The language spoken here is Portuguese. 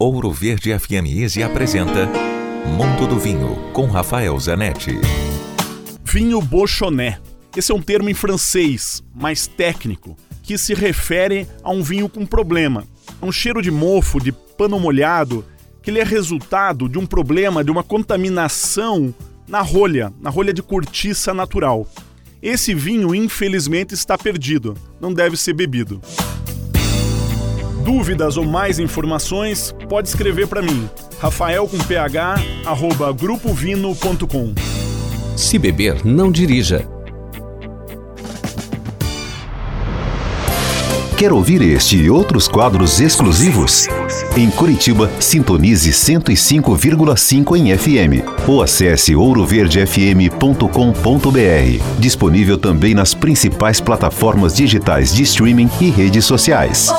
Ouro Verde FM Easy apresenta Mundo do Vinho com Rafael Zanetti. Vinho Bochoné. Esse é um termo em francês, mais técnico, que se refere a um vinho com problema. É um cheiro de mofo, de pano molhado, que ele é resultado de um problema, de uma contaminação na rolha, na rolha de cortiça natural. Esse vinho, infelizmente, está perdido, não deve ser bebido. Dúvidas ou mais informações, pode escrever para mim, rafael com ph, arroba grupovino.com. Se beber, não dirija. Quer ouvir este e outros quadros exclusivos? Em Curitiba, sintonize 105,5 em FM ou acesse ouroverdefm.com.br. Disponível também nas principais plataformas digitais de streaming e redes sociais.